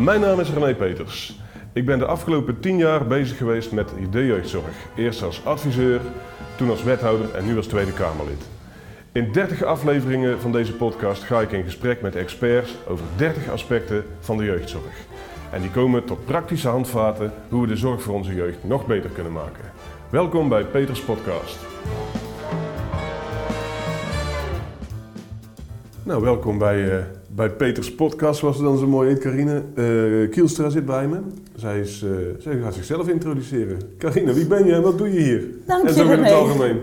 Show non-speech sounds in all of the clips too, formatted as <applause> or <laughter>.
Mijn naam is René Peters. Ik ben de afgelopen tien jaar bezig geweest met de jeugdzorg. Eerst als adviseur, toen als wethouder en nu als Tweede Kamerlid. In 30 afleveringen van deze podcast ga ik in gesprek met experts over 30 aspecten van de jeugdzorg. En die komen tot praktische handvaten hoe we de zorg voor onze jeugd nog beter kunnen maken. Welkom bij Peters Podcast. Nou, welkom bij, uh, bij Peters Podcast, zoals ze dan zo mooi heet, Carine. Uh, Kielstra zit bij me. Zij, is, uh, zij gaat zichzelf introduceren. Carine, wie ben je en wat doe je hier? Dank en je, zo in het algemeen.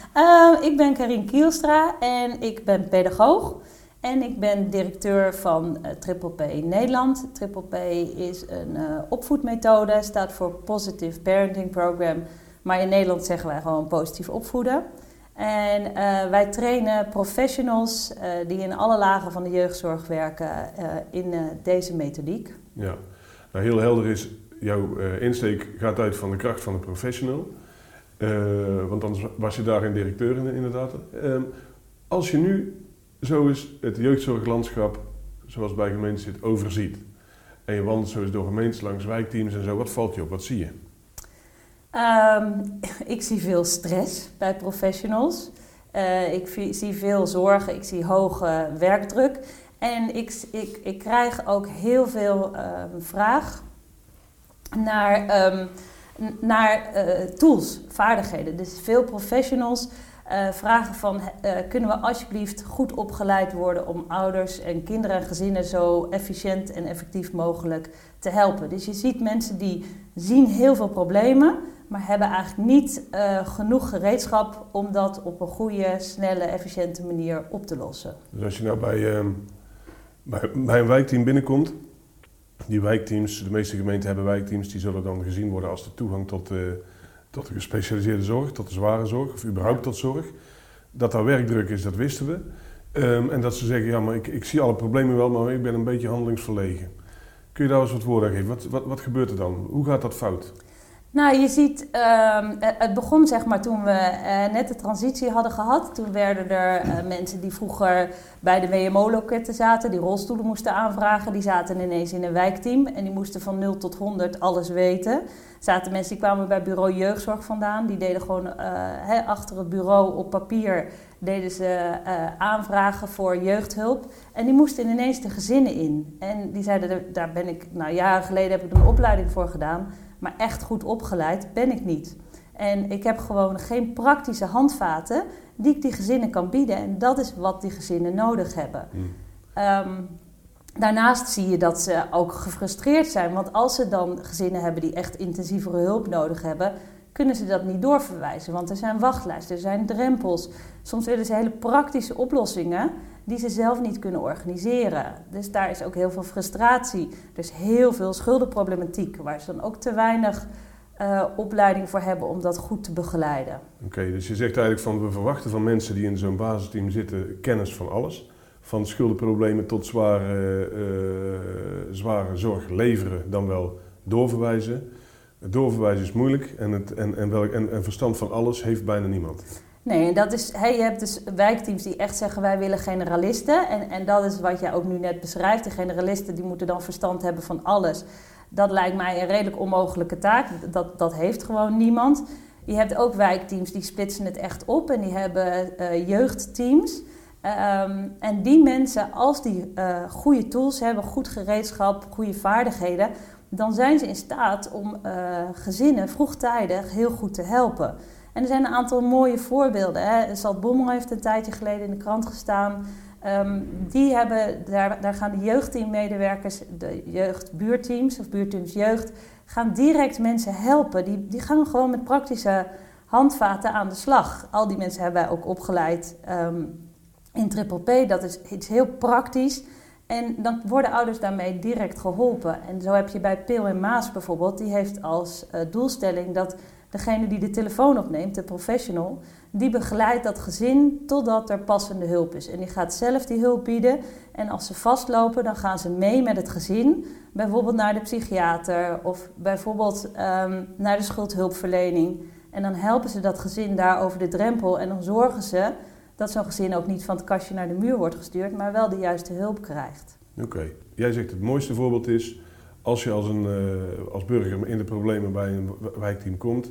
<laughs> ik ben Carine Kielstra en ik ben pedagoog. En ik ben directeur van uh, Triple P Nederland. Triple P is een opvoedmethode, staat voor Positive Parenting Program. Maar in Nederland zeggen wij gewoon positief opvoeden. En uh, wij trainen professionals die in alle lagen van de jeugdzorg werken in deze methodiek. Ja, nou, heel helder is, jouw insteek gaat uit van de kracht van de professional. want anders was je daarin directeur inderdaad. Ehm, als je nu zo is het jeugdzorglandschap, zoals bij gemeenten zit, overziet. En je wandelt zo eens door gemeentes langs wijkteams en zo. Wat valt je op? Wat zie je? Um, ik zie veel stress bij professionals. Uh, ik zie veel zorgen, ik zie hoge werkdruk. En ik, ik, ik krijg ook heel veel uh, vraag naar, um, naar uh, tools, vaardigheden. Dus veel professionals uh, vragen van kunnen we alsjeblieft goed opgeleid worden om ouders en kinderen en gezinnen zo efficiënt en effectief mogelijk te helpen. Dus je ziet mensen die zien heel veel problemen, maar hebben eigenlijk niet uh, genoeg gereedschap om dat op een goede, snelle, efficiënte manier op te lossen. Dus als je nou bij, uh, bij, bij, een wijkteam binnenkomt, die wijkteams, de meeste gemeenten hebben wijkteams, die zullen dan gezien worden als de toegang tot tot de gespecialiseerde zorg, tot de zware zorg, of überhaupt tot zorg. Dat daar werkdruk is, dat wisten we. Um, en dat ze zeggen, ja, maar ik, ik zie alle problemen wel, maar ik ben een beetje handelingsverlegen. Kun je daar eens wat woorden aan geven? Wat, wat, wat gebeurt er dan? Hoe gaat dat fout? Nou, je ziet, um, het begon zeg maar toen we uh, net de transitie hadden gehad. Toen werden er uh, mensen die vroeger bij de WMO-loketten zaten, die rolstoelen moesten aanvragen, die zaten ineens in een wijkteam en die moesten van 0 tot 100 alles weten. Zaten mensen die kwamen bij bureau jeugdzorg vandaan, die deden gewoon achter het bureau op papier deden ze aanvragen voor jeugdhulp. En die moesten ineens de gezinnen in. En die zeiden, daar ben ik, nou jaren geleden heb ik een opleiding voor gedaan maar echt goed opgeleid ben ik niet. En ik heb gewoon geen praktische handvaten die ik die gezinnen kan bieden. En dat is wat die gezinnen nodig hebben. Mm. Um, daarnaast zie je dat ze ook gefrustreerd zijn. Want als ze dan gezinnen hebben die echt intensievere hulp nodig hebben, kunnen ze dat niet doorverwijzen. Want er zijn wachtlijsten, er zijn drempels. Soms willen ze hele praktische oplossingen die ze zelf niet kunnen organiseren. Dus daar is ook heel veel frustratie. Er is heel veel schuldenproblematiek, waar ze dan ook te weinig uh, opleiding voor hebben om dat goed te begeleiden. Oké, dus je zegt eigenlijk van we verwachten van mensen die in zo'n basisteam zitten kennis van alles. Van schuldenproblemen tot zware, uh, zware zorg leveren, dan wel doorverwijzen. Doorverwijzen is moeilijk en, het, en, en, welk, en, en verstand van alles heeft bijna niemand. Nee, en dat is, hey, je hebt dus wijkteams die echt zeggen wij willen generalisten. En, en dat is wat jij ook nu net beschrijft. De generalisten die moeten dan verstand hebben van alles. Dat lijkt mij een redelijk onmogelijke taak. Dat, dat heeft gewoon niemand. Je hebt ook wijkteams die splitsen het echt op en die hebben uh, jeugdteams. Um, en die mensen, als die uh, goede tools hebben, goed gereedschap, goede vaardigheden, dan zijn ze in staat om uh, gezinnen vroegtijdig heel goed te helpen. En er zijn een aantal mooie voorbeelden. Hè. Bommel heeft een tijdje geleden in de krant gestaan. Um, die hebben, daar, daar gaan de jeugdteammedewerkers, de jeugdbuurteams of buurteams jeugd, gaan direct mensen helpen. Die, die gaan gewoon met praktische handvaten aan de slag. Al die mensen hebben wij ook opgeleid um, in Triple P. Dat is iets heel praktisch. En dan worden ouders daarmee direct geholpen. En zo heb je bij Peel en Maas bijvoorbeeld, die heeft als uh, doelstelling dat degene die de telefoon opneemt, de professional, die begeleidt dat gezin totdat er passende hulp is. En die gaat zelf die hulp bieden. En als ze vastlopen, dan gaan ze mee met het gezin. Bijvoorbeeld naar de psychiater of bijvoorbeeld um, naar de schuldhulpverlening. En dan helpen ze dat gezin daar over de drempel. En dan zorgen ze dat zo'n gezin ook niet van het kastje naar de muur wordt gestuurd, maar wel de juiste hulp krijgt. Oké, jij zegt het mooiste voorbeeld is als je als, een, eh, als burger in de problemen bij een wijkteam komt,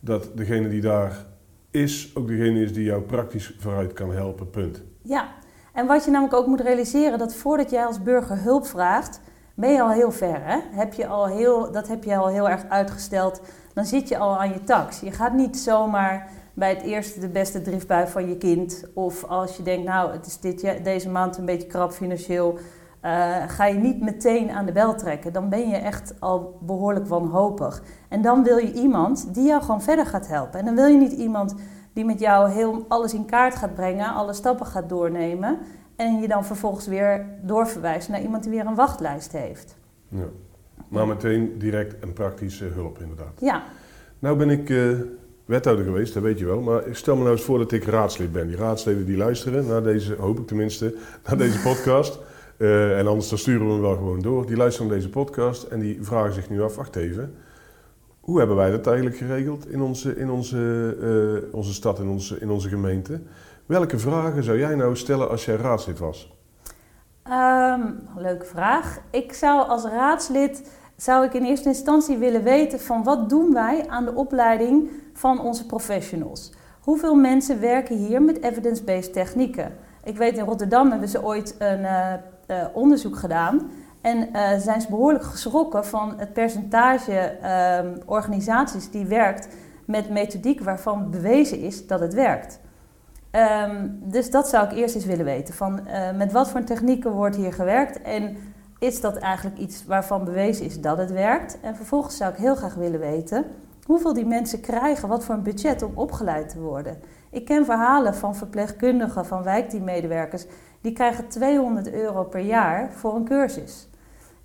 dat degene die daar is ook degene is die jou praktisch vooruit kan helpen, punt. Ja, en wat je namelijk ook moet realiseren, dat voordat jij als burger hulp vraagt, ben je al heel ver. Hè? Heb je al heel, dat heb je al heel erg uitgesteld. Dan zit je al aan je tax. Je gaat niet zomaar bij het eerste de beste driftbui van je kind. Of als je denkt, nou, het is dit, deze maand een beetje krap financieel. Uh, ga je niet meteen aan de bel trekken. Dan ben je echt al behoorlijk wanhopig. En dan wil je iemand die jou gewoon verder gaat helpen. En dan wil je niet iemand die met jou heel alles in kaart gaat brengen, alle stappen gaat doornemen. En je dan vervolgens weer doorverwijst naar iemand die weer een wachtlijst heeft. Ja. Maar meteen direct en praktische hulp, inderdaad. Ja. Nou ben ik uh, wethouder geweest, dat weet je wel. Maar stel me nou eens voor dat ik raadslid ben. Die raadsleden die luisteren naar deze, hoop ik tenminste, naar deze <laughs> podcast. Uh, en anders dan sturen we hem wel gewoon door. Die luisteren naar deze podcast en die vragen zich nu af, wacht even. Hoe hebben wij dat eigenlijk geregeld in onze, in onze, uh, onze stad, in onze, in onze gemeente? Welke vragen zou jij nou stellen als jij raadslid was? Um, leuke vraag. Ik zou als raadslid zou ik in eerste instantie willen weten van wat doen wij aan de opleiding van onze professionals. Hoeveel mensen werken hier met evidence-based technieken? Ik weet in Rotterdam hebben ze ooit een uh, uh, onderzoek gedaan. En uh, zijn ze behoorlijk geschrokken van het percentage organisaties die werkt met methodiek waarvan bewezen is dat het werkt. Um, dus dat zou ik eerst eens willen weten. Van, uh, met wat voor technieken wordt hier gewerkt en is dat eigenlijk iets waarvan bewezen is dat het werkt? En vervolgens zou ik heel graag willen weten hoeveel die mensen krijgen, wat voor een budget om opgeleid te worden. Ik ken verhalen van verpleegkundigen, van wijkteammedewerkers, die krijgen 200 euro per jaar voor een cursus.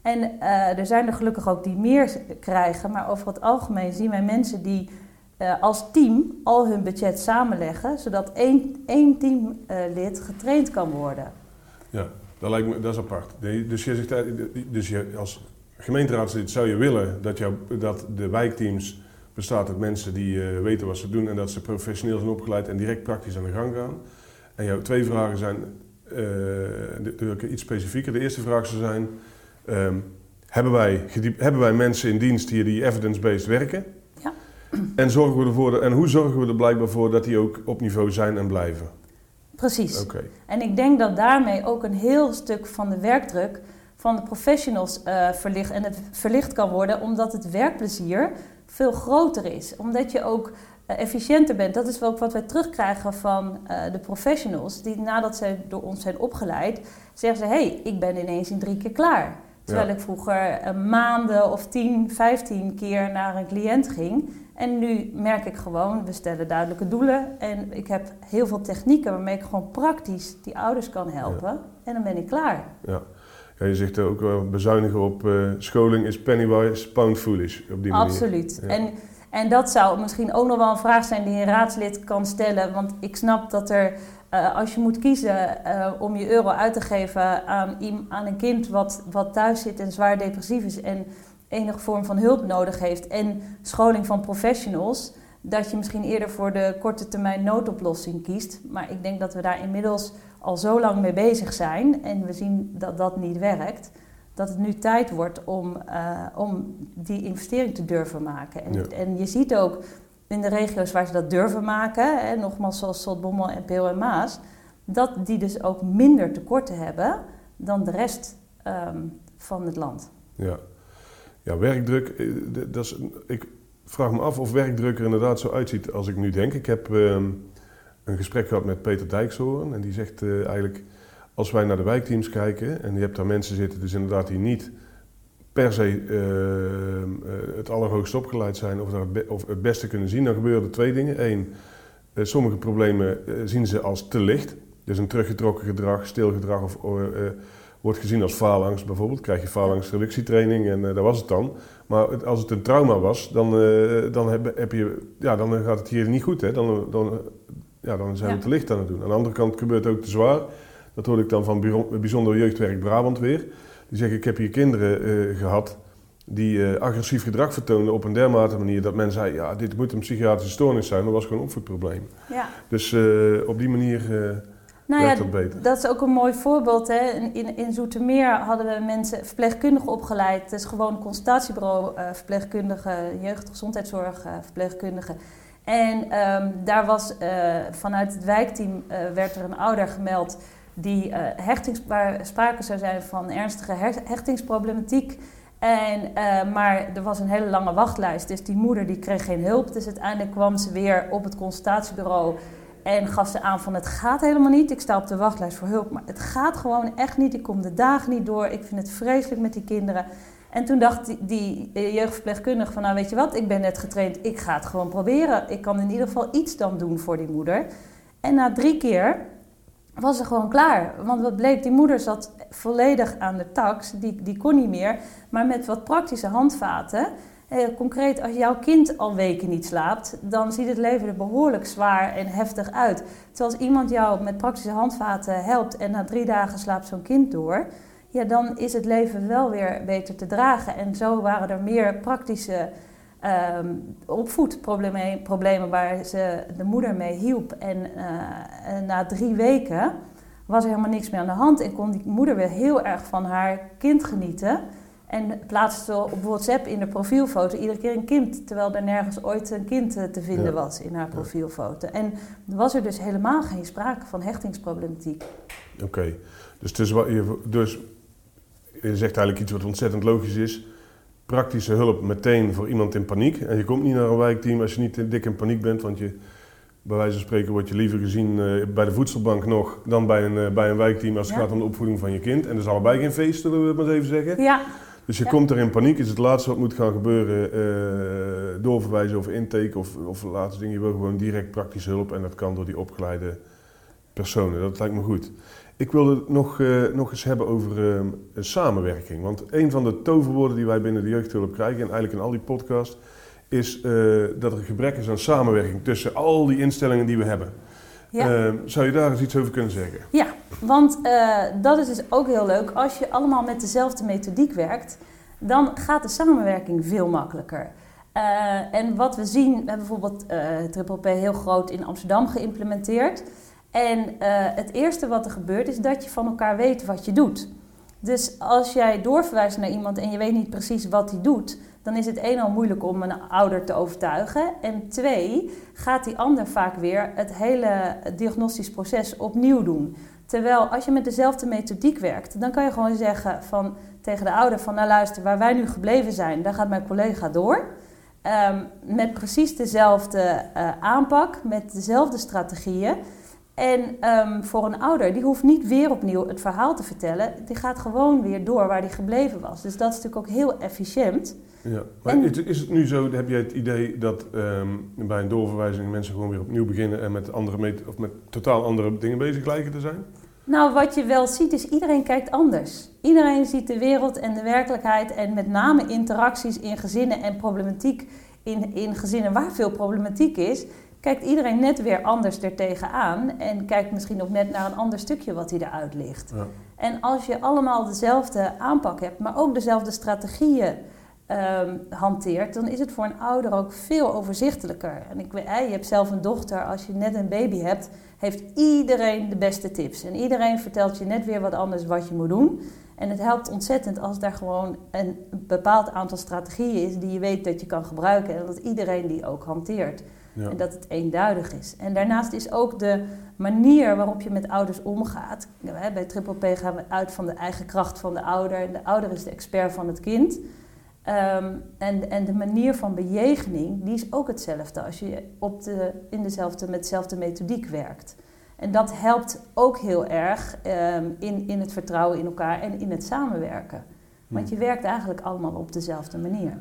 En uh, er zijn er gelukkig ook die meer krijgen, maar over het algemeen zien wij mensen die uh, als team al hun budget samenleggen, zodat één, één teamlid uh, getraind kan worden. Ja, dat lijkt me dat is apart. Dus je zegt, dus je, als gemeenteraadslid zou je willen dat, jou, dat de wijkteams bestaat uit mensen die weten wat ze doen en dat ze professioneel zijn opgeleid en direct praktisch aan de gang gaan. En jouw twee vragen zijn uh, iets specifieker. De eerste vraag zou zijn: um, hebben, wij, hebben wij mensen in dienst hier die evidence-based werken? En, zorgen we ervoor, en hoe zorgen we er blijkbaar voor dat die ook op niveau zijn en blijven? Precies. Okay. En ik denk dat daarmee ook een heel stuk van de werkdruk van de professionals uh, verlicht, en het verlicht kan worden, omdat het werkplezier veel groter is. Omdat je ook efficiënter bent. Dat is wel ook wat wij terugkrijgen van uh, de professionals, die nadat ze door ons zijn opgeleid, zeggen ze: hé, hey, ik ben ineens in drie keer klaar. Terwijl ja. ik vroeger maanden of 10, 15 keer naar een cliënt ging. En nu merk ik gewoon, we stellen duidelijke doelen. En ik heb heel veel technieken waarmee ik gewoon praktisch die ouders kan helpen. Ja. En dan ben ik klaar. Ja. ja je zegt ook wel bezuinigen op uh, scholing is pennywise, pound foolish. Op die Absoluut. Ja. En, en dat zou misschien ook nog wel een vraag zijn die een raadslid kan stellen. Want ik snap dat er, uh, als je moet kiezen uh, om je euro uit te geven aan, aan een kind wat, wat thuis zit en zwaar depressief is... En, enige vorm van hulp nodig heeft en scholing van professionals, dat je misschien eerder voor de korte termijn noodoplossing kiest. Maar ik denk dat we daar inmiddels al zo lang mee bezig zijn en we zien dat dat niet werkt, dat het nu tijd wordt om, uh, om die investering te durven maken. En, ja. en, je ziet ook in de regio's waar ze dat durven maken, hè, nogmaals zoals Zotbommel en Peel en Maas, dat die dus ook minder tekorten hebben dan de rest um, van het land. Ja. Ja, werkdruk, eh, dat is, ik vraag me af of werkdruk er inderdaad zo uitziet als ik nu denk. Ik heb uh, een gesprek gehad met Peter Dijkshoorn en die zegt uh, eigenlijk... als wij naar de wijkteams kijken en je hebt daar mensen zitten dus inderdaad die niet per se uh, het allerhoogst opgeleid zijn of, het, of het beste kunnen zien... dan gebeuren er twee dingen. Eén, sommige problemen zien ze als te licht. Dus een teruggetrokken gedrag, stil gedrag of wordt gezien als faalangst bijvoorbeeld. Krijg je faalangstreductietraining en dat was het dan. Maar als het een trauma was, dan, dan, heb, heb, je, ja, dan gaat het hier niet goed. Hè? Dan, dan, ja, dan zijn we te licht aan het doen. Aan de andere kant gebeurt het ook te zwaar. Dat hoorde ik dan van Bijzonder Jeugdwerk Brabant weer. Die zeggen, ik heb hier kinderen uh, gehad die agressief gedrag vertoonden op een dermate manier dat men zei, ja, dit moet een psychiatrische stoornis zijn. Dat was gewoon een opvoedprobleem. Ja. Dus op die manier Nou ja, dat beter. dat is ook een mooi voorbeeld. Hè. In, in, Zoetermeer hadden we mensen, verpleegkundigen opgeleid. Het is gewoon een consultatiebureau, eh verpleegkundigen, jeugdgezondheidszorg, eh, verpleegkundigen. En ehm, daar was eh, vanuit het wijkteam eh, werd er een ouder gemeld die eh, hechtings, waar sprake zou zijn van ernstige hechtingsproblematiek. En, eh, maar er was een hele lange wachtlijst, dus die moeder die kreeg geen hulp. Dus uiteindelijk kwam ze weer op het consultatiebureau en gaf ze aan van het gaat helemaal niet. Ik sta op de wachtlijst voor hulp, maar het gaat gewoon echt niet. Ik kom de dagen niet door. Ik vind het vreselijk met die kinderen. En toen dacht die, die eh, jeugdverpleegkundige van nou weet je wat, ik ben net getraind. Ik ga het gewoon proberen. Ik kan in ieder geval iets dan doen voor die moeder. En na drie keer was ze gewoon klaar. Want wat bleek, die moeder zat volledig aan de tax. Die, die kon niet meer. Maar met wat praktische handvaten. Eh, concreet, als jouw kind al weken niet slaapt, dan ziet het leven er behoorlijk zwaar en heftig uit. Terwijl als iemand jou met praktische handvaten helpt en na drie dagen slaapt zo'n kind door, ja, dan is het leven wel weer beter te dragen. En zo waren er meer praktische ehm, opvoedproblemen problemen waar ze de moeder mee hielp. En eh, en na drie weken was er helemaal niks meer aan de hand en kon die moeder weer heel erg van haar kind genieten. En plaatste op WhatsApp in de profielfoto iedere keer een kind, terwijl er nergens ooit een kind eh, te vinden Ja. was in haar profielfoto. En was er dus helemaal geen sprake van hechtingsproblematiek. Oké, dus, je, dus je zegt eigenlijk iets wat ontzettend logisch is. Praktische hulp meteen voor iemand in paniek. En je komt niet naar een wijkteam als je niet dik in paniek bent, want je, bij wijze van spreken word je liever gezien eh, bij de voedselbank nog dan bij een, eh, bij een wijkteam als het Ja. gaat om de opvoeding van je kind. En dat is allebei geen feest, zullen we maar eens even zeggen. Ja, Dus je Ja. komt er in paniek, is het laatste wat moet gaan gebeuren eh, doorverwijzen over intake of, of laatste ding. Je wil gewoon direct praktische hulp en dat kan door die opgeleide personen. Dat lijkt me goed. Ik wilde het nog, eh, nog eens hebben over eh, samenwerking. Want een van de toverwoorden die wij binnen de jeugdhulp krijgen, en eigenlijk in al die podcasts, is eh, dat er gebrek is aan samenwerking tussen al die instellingen die we hebben. ja. Eh, zou je daar eens iets over kunnen zeggen? Ja, want eh, dat is dus ook heel leuk. Als je allemaal met dezelfde methodiek werkt, dan gaat de samenwerking veel makkelijker. En wat we zien, we hebben bijvoorbeeld Triple P heel groot in Amsterdam geïmplementeerd. En eh, het eerste wat er gebeurt is dat je van elkaar weet wat je doet. Dus als jij doorverwijst naar iemand en je weet niet precies wat hij doet, dan is het één al moeilijk om een ouder te overtuigen. En twee, gaat die ander vaak weer het hele diagnostisch proces opnieuw doen. Terwijl als je met dezelfde methodiek werkt, dan kan je gewoon zeggen van, tegen de ouder van nou luister, waar wij nu gebleven zijn, daar gaat mijn collega door. Ehm, met precies dezelfde eh, aanpak, met dezelfde strategieën. En ehm, voor een ouder, die hoeft niet weer opnieuw het verhaal te vertellen. Die gaat gewoon weer door waar die gebleven was. Dus dat is natuurlijk ook heel efficiënt. Ja, maar En- is, is het nu zo, heb jij het idee dat ehm, bij een doorverwijzing mensen gewoon weer opnieuw beginnen en met, andere of met totaal andere dingen bezig lijken te zijn? Nou, wat je wel ziet is iedereen kijkt anders. Iedereen ziet de wereld en de werkelijkheid en met name interacties in gezinnen en problematiek in, in gezinnen waar veel problematiek is, kijkt iedereen net weer anders er tegenaan en kijkt misschien ook net naar een ander stukje wat hij eruit ligt. Ja. En als je allemaal dezelfde aanpak hebt, maar ook dezelfde strategieën ehm, hanteert, dan is het voor een ouder ook veel overzichtelijker. En ik weet, je hebt zelf een dochter, als je net een baby hebt, heeft iedereen de beste tips. En iedereen vertelt je net weer wat anders wat je moet doen. En het helpt ontzettend als daar gewoon een bepaald aantal strategieën is die je weet dat je kan gebruiken. En dat iedereen die ook hanteert. Ja. En dat het eenduidig is. En daarnaast is ook de manier waarop je met ouders omgaat. Bij Triple P gaan we uit van de eigen kracht van de ouder. En de ouder is de expert van het kind. Ehm, en, en de manier van bejegening, die is ook hetzelfde als je op de, in dezelfde, met dezelfde methodiek werkt. En dat helpt ook heel erg ehm, in, in het vertrouwen in elkaar en in het samenwerken. Want je werkt eigenlijk allemaal op dezelfde manier.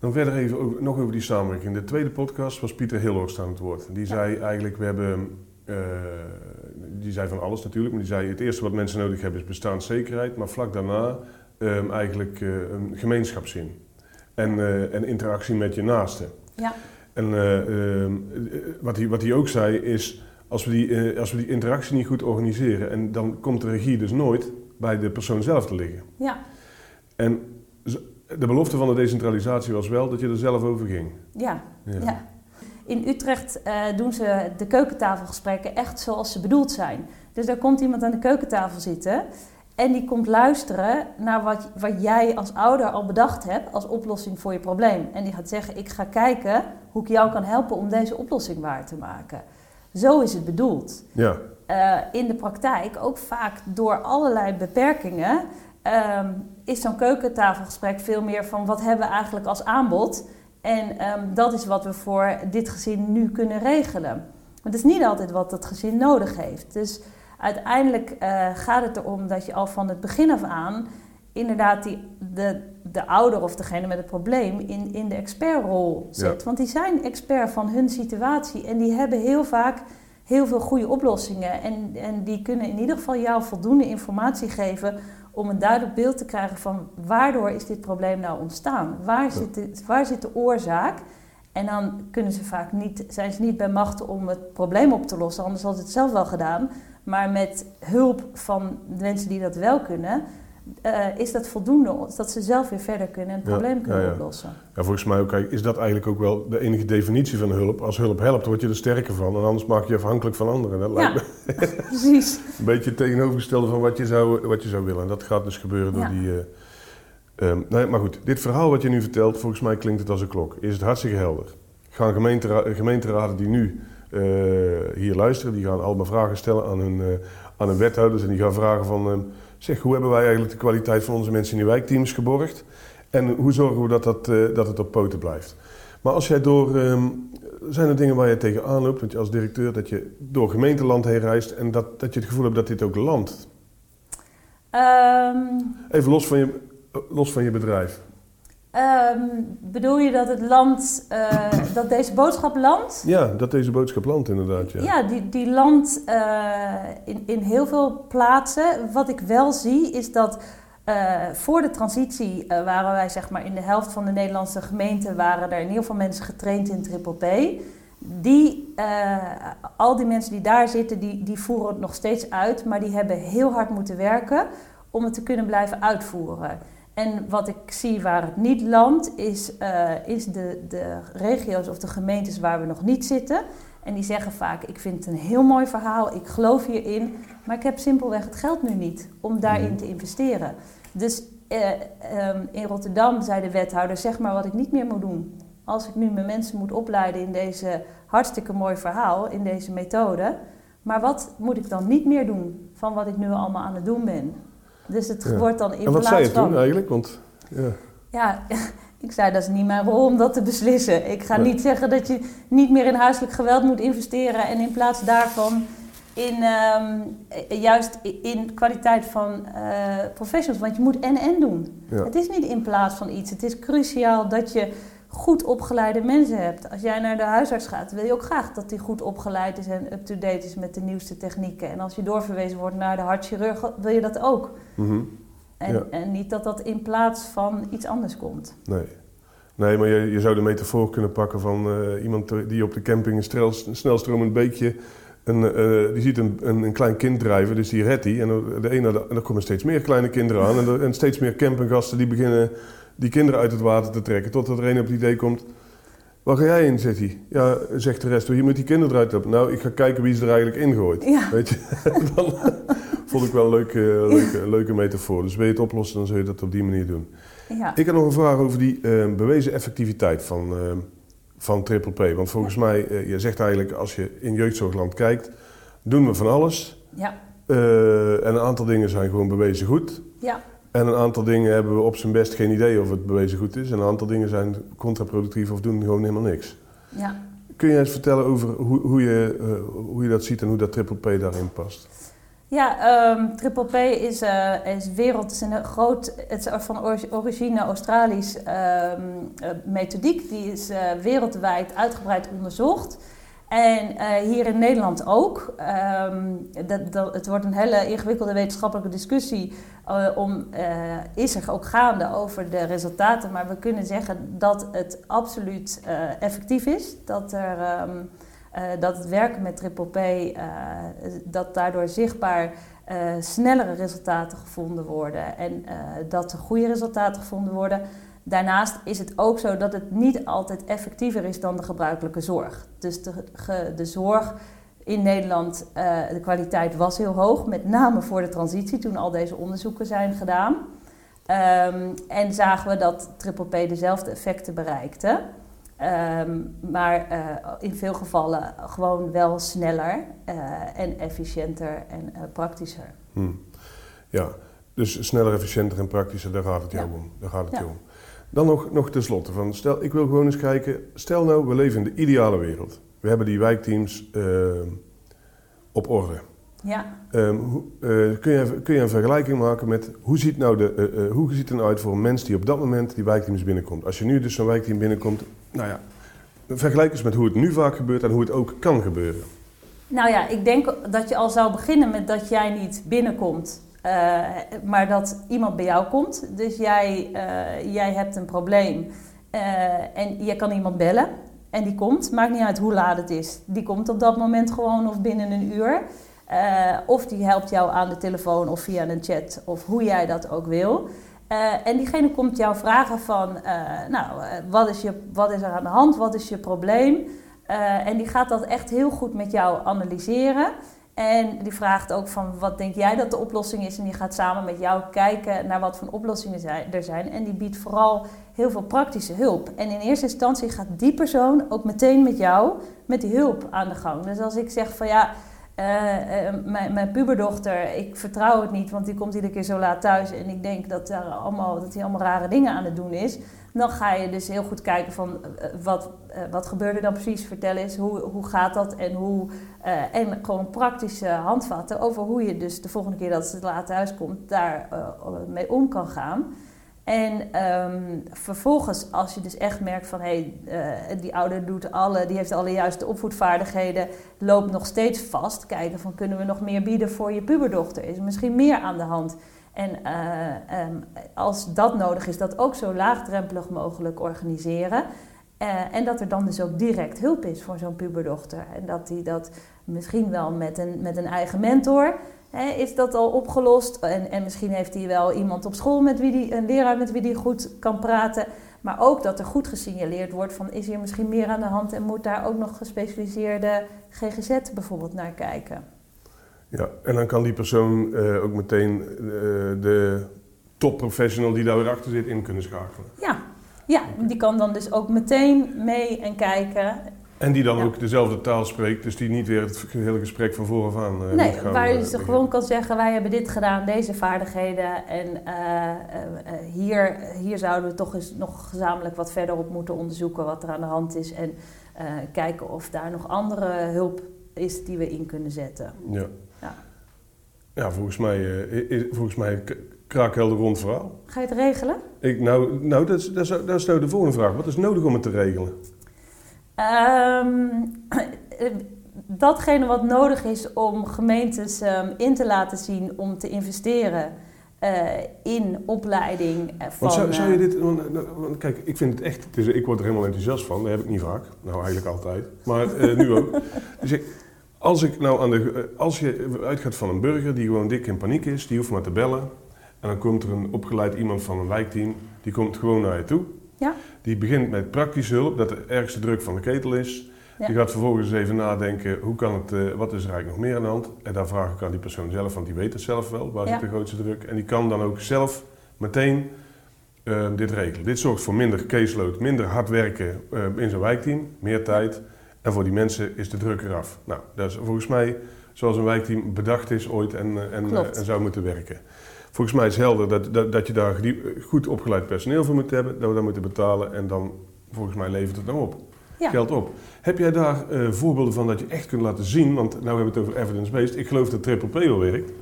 Dan verder even over- nog over die samenwerking. In de tweede podcast was Pieter Hilhorst aan het woord. Die zei eigenlijk, we hebben, eh, die zei van alles natuurlijk, maar die zei het eerste wat mensen nodig hebben is bestaanszekerheid, maar vlak daarna ehm, eigenlijk eh, een gemeenschapszin en, eh, en interactie met je naasten. Ja. En eh, ehm, eh, wat, hij, wat hij ook zei is, als we, die, als we die interactie niet goed organiseren, en dan komt de regie dus nooit bij de persoon zelf te liggen. Ja, En de belofte van de decentralisatie was wel dat je er zelf over ging. ja, Ja. ja. in Utrecht eh, doen ze de keukentafelgesprekken echt zoals ze bedoeld zijn. Dus daar komt iemand aan de keukentafel zitten en die komt luisteren naar wat, wat jij als ouder al bedacht hebt als oplossing voor je probleem. En die gaat zeggen: Ik ga kijken hoe ik jou kan helpen om deze oplossing waar te maken. Zo is het bedoeld. Ja. Uh, in de praktijk, ook vaak door allerlei beperkingen, um, is zo'n keukentafelgesprek veel meer van wat hebben we eigenlijk als aanbod. En um, dat is wat we voor dit gezin nu kunnen regelen. Maar het is niet altijd wat dat gezin nodig heeft. Dus uiteindelijk uh, gaat het erom dat je al van het begin af aan inderdaad die, de, de ouder of degene met het probleem in, in de expertrol zet. Ja. Want die zijn expert van hun situatie en die hebben heel vaak heel veel goede oplossingen. En, en die kunnen in ieder geval jou voldoende informatie geven om een duidelijk beeld te krijgen van waardoor is dit probleem nou ontstaan? Waar, zit, de, waar zit de oorzaak? En dan kunnen ze vaak niet, zijn ze niet bij machten om het probleem op te lossen, anders hadden ze het zelf wel gedaan. Maar met hulp van de mensen die dat wel kunnen, uh, is dat voldoende dat ze zelf weer verder kunnen en het probleem kunnen ja, ja. oplossen. Ja, volgens mij ook, is dat eigenlijk ook wel de enige definitie van hulp. Als hulp helpt, word je er sterker van en anders maak je je afhankelijk van anderen. Dat lijkt me <laughs> <laughs> precies. een beetje het tegenovergestelde van wat je zou, wat je zou willen. En dat gaat dus gebeuren door die... Uh, um, nee, maar goed, dit verhaal wat je nu vertelt, volgens mij klinkt het als een klok. Is het hartstikke helder. Gaan gemeentera gemeenteraden die nu uh, hier luisteren, die gaan allemaal vragen stellen aan hun, aan hun wethouders en die gaan vragen van Zeg, hoe hebben wij eigenlijk de kwaliteit van onze mensen in die wijkteams geborgd? En hoe zorgen we dat, dat, uh, dat het op poten blijft? Maar als jij door, um, zijn er dingen waar je tegenaan loopt, want je als directeur, dat je door gemeenteland heen reist en dat, dat je het gevoel hebt dat dit ook landt? Um, Even los van je, los van je bedrijf. Um, bedoel je dat het land, uh, dat deze boodschap landt? Ja, dat deze boodschap landt inderdaad. Ja, ja die, die landt uh, in, in heel veel plaatsen. Wat ik wel zie is dat uh, voor de transitie waren wij zeg maar in de helft van de Nederlandse gemeenten waren er in ieder geval mensen getraind in triple P. Die, al die mensen die daar zitten, die, die voeren het nog steeds uit, maar die hebben heel hard moeten werken om het te kunnen blijven uitvoeren. En wat ik zie waar het niet landt, is, uh, is de, de regio's of de gemeentes waar we nog niet zitten. En die zeggen vaak: Ik vind het een heel mooi verhaal, ik geloof hierin, maar ik heb simpelweg het geld nu niet om daarin te investeren. Dus uh, um, in Rotterdam zei de wethouder: Zeg maar wat ik niet meer moet doen. Als ik nu mijn mensen moet opleiden in deze hartstikke mooi verhaal, in deze methode. Maar wat moet ik dan niet meer doen van wat ik nu allemaal aan het doen ben? Dus het ja. wordt dan in En wat plaats zei je van... toen eigenlijk? Want, ja. Ja, <laughs> ik zei dat is niet mijn rol om dat te beslissen. Ik ga nee. niet zeggen dat je niet meer in huiselijk geweld moet investeren en in plaats daarvan in, um, juist in kwaliteit van uh, professionals. Want je moet en-en doen. Ja. Het is niet in plaats van iets. Het is cruciaal dat je goed opgeleide mensen hebt. Als jij naar de huisarts gaat, wil je ook graag dat die goed opgeleid is en up-to-date is met de nieuwste technieken. En als je doorverwezen wordt naar de hartchirurg, wil je dat ook. Mm -hmm. en, ja. en, niet dat dat in plaats van iets anders komt. Nee. Nee, maar je, je zou de metafoor kunnen pakken van uh, iemand die op de camping een, strel, een snelstromend beekje een, uh, die ziet een, een, een, klein kind drijven, dus die redt die. En de ene, en er komen steeds meer kleine kinderen aan. En, er, en steeds meer campinggasten die beginnen die kinderen uit het water te trekken. Totdat er een op het idee komt. Waar ga jij in, zegt hij. Ja, zegt de rest. Je moet die kinderen eruit hebben. Nou, ik ga kijken wie ze er eigenlijk ingooit. Ja. Weet je? <laughs> dan vond ik wel een leuke, leuke, leuke metafoor. Dus wil je het oplossen, dan zul je dat op die manier doen. Ja. Ik heb nog een vraag over die uh, bewezen effectiviteit van, uh, van Triple P. Want volgens ja. mij, uh, je zegt eigenlijk, als je in jeugdzorgland kijkt, doen we van alles. Ja. en een aantal dingen zijn gewoon bewezen goed. Ja. En een aantal dingen hebben we op zijn best geen idee of het bewezen goed is. En een aantal dingen zijn contraproductief of doen gewoon helemaal niks. Ja. Kun je eens vertellen over hoe, hoe, je, uh, hoe je dat ziet en hoe dat Triple P daarin past? Ja, um, Triple P is, uh, is wereld, is een groot, het is van origine Australisch um, uh, methodiek. Die is wereldwijd uitgebreid onderzocht. En uh, hier in Nederland ook. Um, dat, dat, het wordt een hele ingewikkelde wetenschappelijke discussie uh, om, uh, is er ook gaande over de resultaten. Maar we kunnen zeggen dat het absoluut effectief is. Dat, er, um, dat het werken met triple P, dat daardoor zichtbaar snellere resultaten gevonden worden. En dat er goede resultaten gevonden worden. Daarnaast is het ook zo dat het niet altijd effectiever is dan de gebruikelijke zorg. Dus de, de zorg in Nederland, uh, de kwaliteit was heel hoog, met name voor de transitie, toen al deze onderzoeken zijn gedaan. Um, en zagen we dat triple P dezelfde effecten bereikte. Um, maar uh, in veel gevallen gewoon wel sneller uh, en efficiënter en praktischer. Hmm. Ja, dus sneller, efficiënter en praktischer, daar gaat het jou om. Daar gaat het ja. om. Dan nog, nog tenslotte, van stel, ik wil gewoon eens kijken, stel nou, we leven in de ideale wereld. We hebben die wijkteams uh, op orde. Ja. Um, uh, kun, je, kun je een vergelijking maken met hoe ziet, nou de, uh, hoe ziet het nou uit voor een mens die op dat moment die wijkteams binnenkomt? Als je nu dus zo'n wijkteam binnenkomt, nou ja, vergelijk eens met hoe het nu vaak gebeurt en hoe het ook kan gebeuren. Nou ja, ik denk dat je al zou beginnen met dat jij niet binnenkomt uh, maar dat iemand bij jou komt. Dus jij, uh, jij hebt een probleem uh, en je kan iemand bellen en die komt. Maakt niet uit hoe laat het is. Die komt op dat moment gewoon of binnen een uur. of die helpt jou aan de telefoon of via een chat of hoe jij dat ook wil. en diegene komt jou vragen van, nou, wat is, je, wat is er aan de hand? Wat is je probleem? en die gaat dat echt heel goed met jou analyseren. En die vraagt ook van wat denk jij dat de oplossing is? En die gaat samen met jou kijken naar wat voor oplossingen er zijn. En die biedt vooral heel veel praktische hulp. En in eerste instantie gaat die persoon ook meteen met jou met die hulp aan de gang. Dus als ik zeg van ja, uh, uh, mijn, mijn, puberdochter, ik vertrouw het niet, want die komt iedere keer zo laat thuis en ik denk dat, allemaal, hij allemaal rare dingen aan het doen is. Dan ga je dus heel goed kijken van uh, wat, wat gebeurt er dan precies, vertel eens hoe, hoe gaat dat en, hoe, en gewoon praktische handvatten over hoe je dus de volgende keer dat ze laat thuis komt, daar mee om kan gaan. En um, vervolgens, als je dus echt merkt van hey, uh, die ouder doet alle, die heeft alle juiste opvoedvaardigheden, loopt nog steeds vast. Kijken van kunnen we nog meer bieden voor je puberdochter? Is er misschien meer aan de hand? En uh, um, als dat nodig is, dat ook zo laagdrempelig mogelijk organiseren. Uh, en dat er dan dus ook direct hulp is voor zo'n puberdochter. En dat die dat misschien wel met een, met een eigen mentor is dat al opgelost? En, en misschien heeft hij wel iemand op school met wie die, een leraar met wie hij goed kan praten. Maar ook dat er goed gesignaleerd wordt van is hier misschien meer aan de hand en moet daar ook nog gespecialiseerde GGZ bijvoorbeeld naar kijken. Ja, en dan kan die persoon uh, ook meteen uh, de topprofessional die daar weer achter zit in kunnen schakelen. Ja, ja, die kan dan dus ook meteen mee en kijken. En die dan ook dezelfde taal spreekt, dus die niet weer het hele gesprek van vooraf aan uh, Nee, gaan, waar je dus gewoon kan zeggen, wij hebben dit gedaan, deze vaardigheden. En uh, uh, hier, hier zouden we toch eens nog gezamenlijk wat verder op moeten onderzoeken wat er aan de hand is. En kijken of daar nog andere hulp is die we in kunnen zetten. Ja, ja. ja volgens mij, is, volgens mij kraakhelder rond verhaal. Ga je het regelen? Ik, nou, nou dat, is, dat, is, dat is nou de volgende vraag. Wat is nodig om het te regelen? Um, <clears throat> datgene wat nodig is om gemeentes um, in te laten zien om te investeren uh, in opleiding van... Want zou, zou je dit... Want, want, kijk, ik vind het echt... Het is, ik word er helemaal enthousiast van. Dat heb ik niet vaak. Nou, eigenlijk altijd. Maar uh, nu ook. <laughs> Dus ik, als, ik nou aan de, als je uitgaat van een burger die gewoon dik in paniek is, die hoeft maar te bellen. En dan komt er een opgeleid iemand van een wijkteam, die komt gewoon naar je toe. Ja. Die begint met praktische hulp, dat de ergste druk van de ketel is. Ja. Die gaat vervolgens even nadenken, hoe kan het, uh, wat is er eigenlijk nog meer aan de hand? En daar vraag ik aan die persoon zelf, want die weet het zelf wel, waar ja. zit de grootste druk. En die kan dan ook zelf meteen uh, dit regelen. Dit zorgt voor minder caseload, minder hard werken uh, in zo'n wijkteam, meer tijd. En voor die mensen is de druk eraf. Nou, dat is volgens mij zoals een wijkteam bedacht is ooit en, en, en zou moeten werken. Volgens mij is helder dat, dat, dat je daar goed opgeleid personeel voor moet hebben, dat we dat moeten betalen en dan volgens mij levert het nou op. Ja. Geld op. Heb jij daar uh, voorbeelden van dat je echt kunt laten zien? Want nu hebben we het over evidence-based. Ik geloof dat Triple P wel werkt.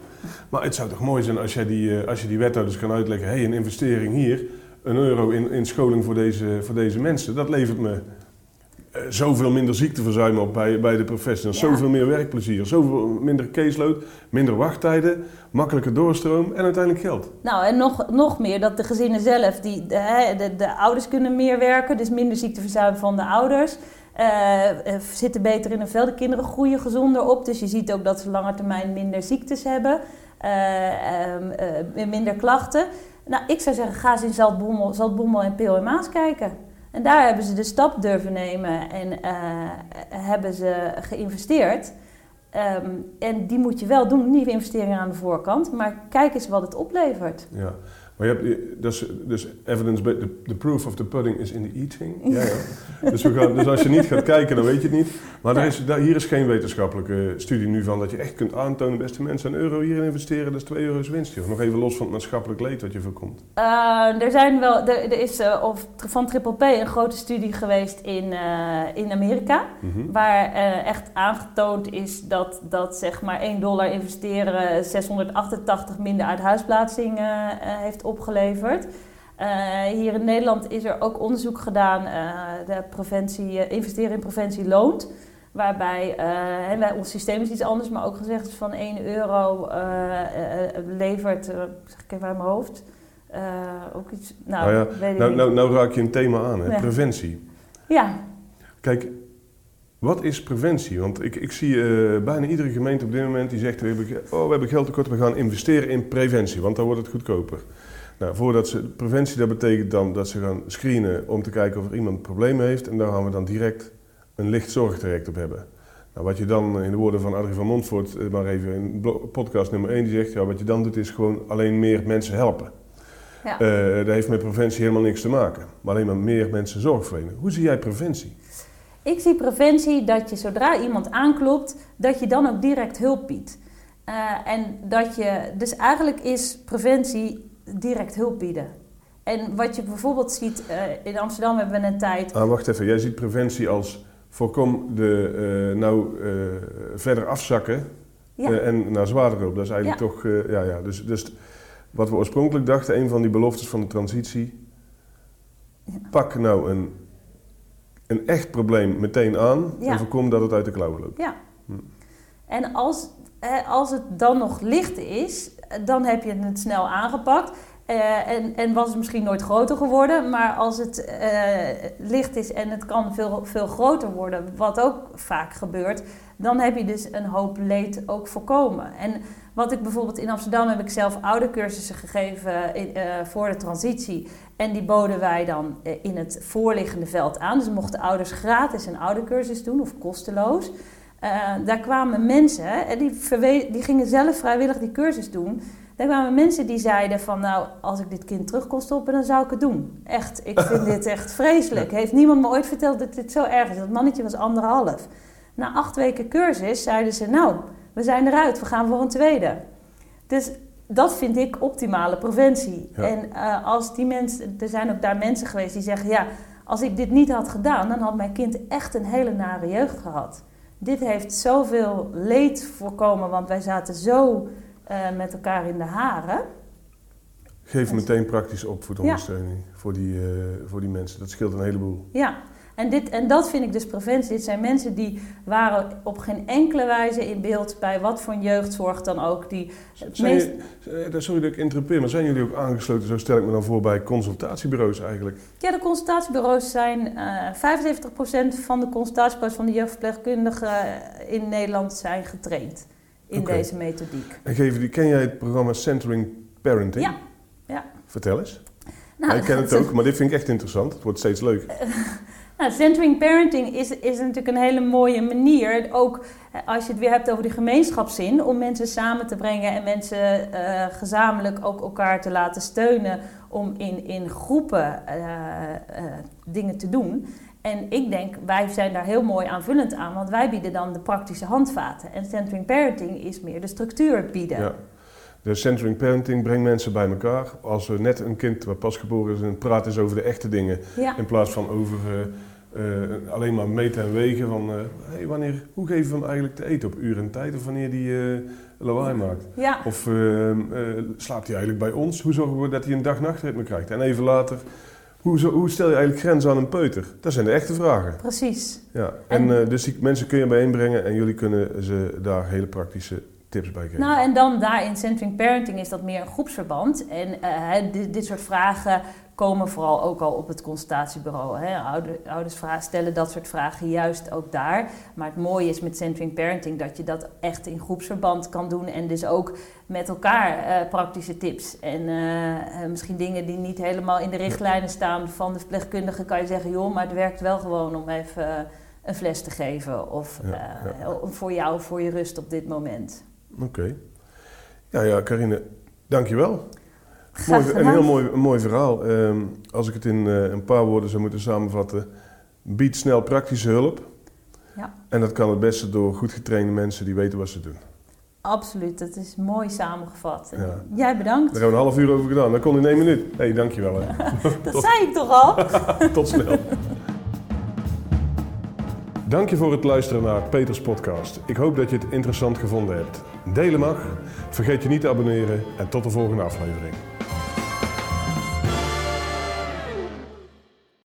Maar het zou toch mooi zijn als, jij die, uh, als je die wethouders kan uitleggen: hé, hey, een investering hier, een euro in, in scholing voor deze, voor deze mensen, dat levert me zoveel minder ziekteverzuim op bij, bij de professionals, ja. zoveel meer werkplezier, zoveel minder caseload, minder wachttijden, makkelijker doorstroom en uiteindelijk geld. Nou, en nog, nog meer dat de gezinnen zelf, die, de, de, de ouders kunnen meer werken, dus minder ziekteverzuim van de ouders. Uh, zitten beter in hun vel. De kinderen groeien gezonder op. Dus je ziet ook dat ze langer termijn minder ziektes hebben. Uh, uh, minder klachten. Nou, ik zou zeggen, ga eens in Zaltbommel, Zaltbommel en Peel en Maas kijken. En daar hebben ze de stap durven nemen en eh, hebben ze geïnvesteerd. Ehm, en die moet je wel doen, niet investeringen aan de voorkant, maar kijk eens wat het oplevert. Ja, maar je hebt, dus, dus evidence, the, the proof of the pudding is in the eating. <laughs> Ja, ja. Dus, we gaan, dus als je niet gaat kijken, dan weet je het niet. Maar er is, hier is geen wetenschappelijke studie nu van dat je echt kunt aantonen, beste mensen, een euro hierin investeren, dat is 2 euro's winst. Joh. Nog even los van het maatschappelijk leed wat je voorkomt. Uh, er, zijn wel, er, er is uh, of, van Triple P een grote studie geweest in, uh, in Amerika, mm -hmm. waar echt aangetoond is dat, dat zeg maar 1 dollar investeren 688 minder uithuisplaatsing heeft opgeleverd. Uh, hier in Nederland is er ook onderzoek gedaan, uh, de preventie, uh, investeren in preventie loont. Waarbij wij, ons systeem is iets anders, maar ook gezegd is van 1 euro levert, zeg ik even uit mijn hoofd, ook iets. Nou, nou, ja. nou, nou, nou, raak je een thema aan, hè? Ja. preventie. Ja. Kijk, wat is preventie? Want ik, ik zie bijna iedere gemeente op dit moment die zegt: we hebben, oh, we hebben geld tekort, we gaan investeren in preventie, want dan wordt het goedkoper. Nou, voordat ze, preventie, dat betekent dan dat ze gaan screenen om te kijken of er iemand problemen heeft. En daar gaan we dan direct een licht zorgtraject op hebben. Nou, wat je dan, in de woorden van Adrie van Montfort, maar even in podcast nummer 1, die zegt, ja, wat je dan doet is gewoon alleen meer mensen helpen. Ja. Uh, dat heeft met preventie helemaal niks te maken. Maar alleen maar meer mensen zorg verlenen. Hoe zie jij preventie? Ik zie preventie dat je zodra iemand aanklopt, dat je dan ook direct hulp biedt. Uh, en dat je, dus eigenlijk is preventie direct hulp bieden. En wat je bijvoorbeeld ziet, uh, in Amsterdam hebben we een tijd. Ah, wacht even, jij ziet preventie als voorkom de uh, nou uh, verder afzakken ja. en naar zwaarder hulp. Dat is eigenlijk ja. toch, ja, ja. Dus, dus wat we oorspronkelijk dachten, een van die beloftes van de transitie. Ja. Pak nou een, een echt probleem meteen aan en voorkom dat het uit de klauwen loopt. Ja. Hm. En als, als het dan nog licht is, dan heb je het snel aangepakt. Uh, en, en, was het misschien nooit groter geworden, maar als het uh, licht is en het kan veel, veel groter worden, wat ook vaak gebeurt, dan heb je dus een hoop leed ook voorkomen. En wat ik bijvoorbeeld in Amsterdam heb ik zelf oudercursussen gegeven in, uh, voor de transitie. En die boden wij dan in het voorliggende veld aan. Dus mochten ouders gratis een oudercursus doen of kosteloos. Uh, daar kwamen mensen, en die, die gingen zelf vrijwillig die cursus doen. Daar kwamen mensen die zeiden van, nou, als ik dit kind terug kon stoppen, dan zou ik het doen. Echt, ik <laughs> vind dit echt vreselijk. Heeft niemand me ooit verteld dat dit zo erg is? Dat mannetje was anderhalf. Na acht weken cursus zeiden ze, nou, we zijn eruit, we gaan voor een tweede. Dus dat vind ik optimale preventie. Ja. En uh, als die mensen, er zijn ook daar mensen geweest die zeggen, ja, als ik dit niet had gedaan, dan had mijn kind echt een hele nare jeugd gehad. Dit heeft zoveel leed voorkomen, want wij zaten zo uh, met elkaar in de haren. Geef meteen praktische opvoedondersteuning ja. voor, die, uh, voor die mensen. Dat scheelt een heleboel. Ja, en, dit, en dat vind ik dus preventie. Dit zijn mensen die waren op geen enkele wijze in beeld bij wat voor een jeugdzorg dan ook. Die meest... je, sorry dat ik interrupeer, maar zijn jullie ook aangesloten, zo stel ik me dan voor, bij consultatiebureaus eigenlijk? Ja, de consultatiebureaus zijn uh, 75% van de consultatiebureaus van de jeugdverpleegkundigen in Nederland zijn getraind in okay. deze methodiek. En geven die, ken jij het programma Centering Parenting? Ja. ja. Vertel eens. Nou, ik ken het <laughs> ook, maar dit vind ik echt interessant. Het wordt steeds leuker. <laughs> nou, centering parenting is, is natuurlijk een hele mooie manier, ook eh, als je het weer hebt over die gemeenschapszin, om mensen samen te brengen en mensen uh, gezamenlijk ook elkaar te laten steunen om in, in groepen uh, dingen te doen. En ik denk, wij zijn daar heel mooi aanvullend aan, want wij bieden dan de praktische handvaten. En centering parenting is meer de structuur bieden. Ja. De centering parenting brengt mensen bij elkaar. Als er net een kind wat pas geboren is en praat is over de echte dingen, ja. in plaats van over uh, uh, alleen maar meten en wegen van, uh, hey, wanneer, hoe geven we hem eigenlijk te eten op uur en tijd of wanneer die lawaai maakt? Ja. Of slaapt hij eigenlijk bij ons? Hoe zorgen we dat hij een dag-nachtritme krijgt? En even later hoe, hoe, stel je eigenlijk grenzen aan een peuter? Dat zijn de echte vragen. Precies. Ja, en, en uh, dus die mensen kun je bijeenbrengen en jullie kunnen ze daar hele praktische tips bij geven. Nou, en dan daar in Centering Parenting is dat meer een groepsverband. En eh, dit, dit, soort vragen komen vooral ook al op het consultatiebureau. Hè. ouders stellen dat soort vragen juist ook daar. Maar het mooie is met Centering Parenting dat je dat echt in groepsverband kan doen. En dus ook met elkaar uh, praktische tips. En uh, misschien dingen die niet helemaal in de richtlijnen staan van de verpleegkundige, kan je zeggen: joh, maar het werkt wel gewoon om even een fles te geven. Of ja, voor jou, voor je rust op dit moment. Oké. Ja, ja, Carine, dankjewel. Mooi, een heel mooi, een mooi verhaal. Ehm, als ik het in uh, een paar woorden zou moeten samenvatten. Bied snel praktische hulp. Ja. En dat kan het beste door goed getrainde mensen die weten wat ze doen. Absoluut, dat is mooi samengevat. Ja. Jij bedankt. Daar hebben we een half uur over gedaan. Dat kon in één minuut. Hé, hey, dankjewel. Hè. <laughs> dat zei ik toch al? <laughs> Tot snel. Dank je voor het luisteren naar Peters podcast. Ik hoop dat je het interessant gevonden hebt. Delen mag, vergeet je niet te abonneren en tot de volgende aflevering.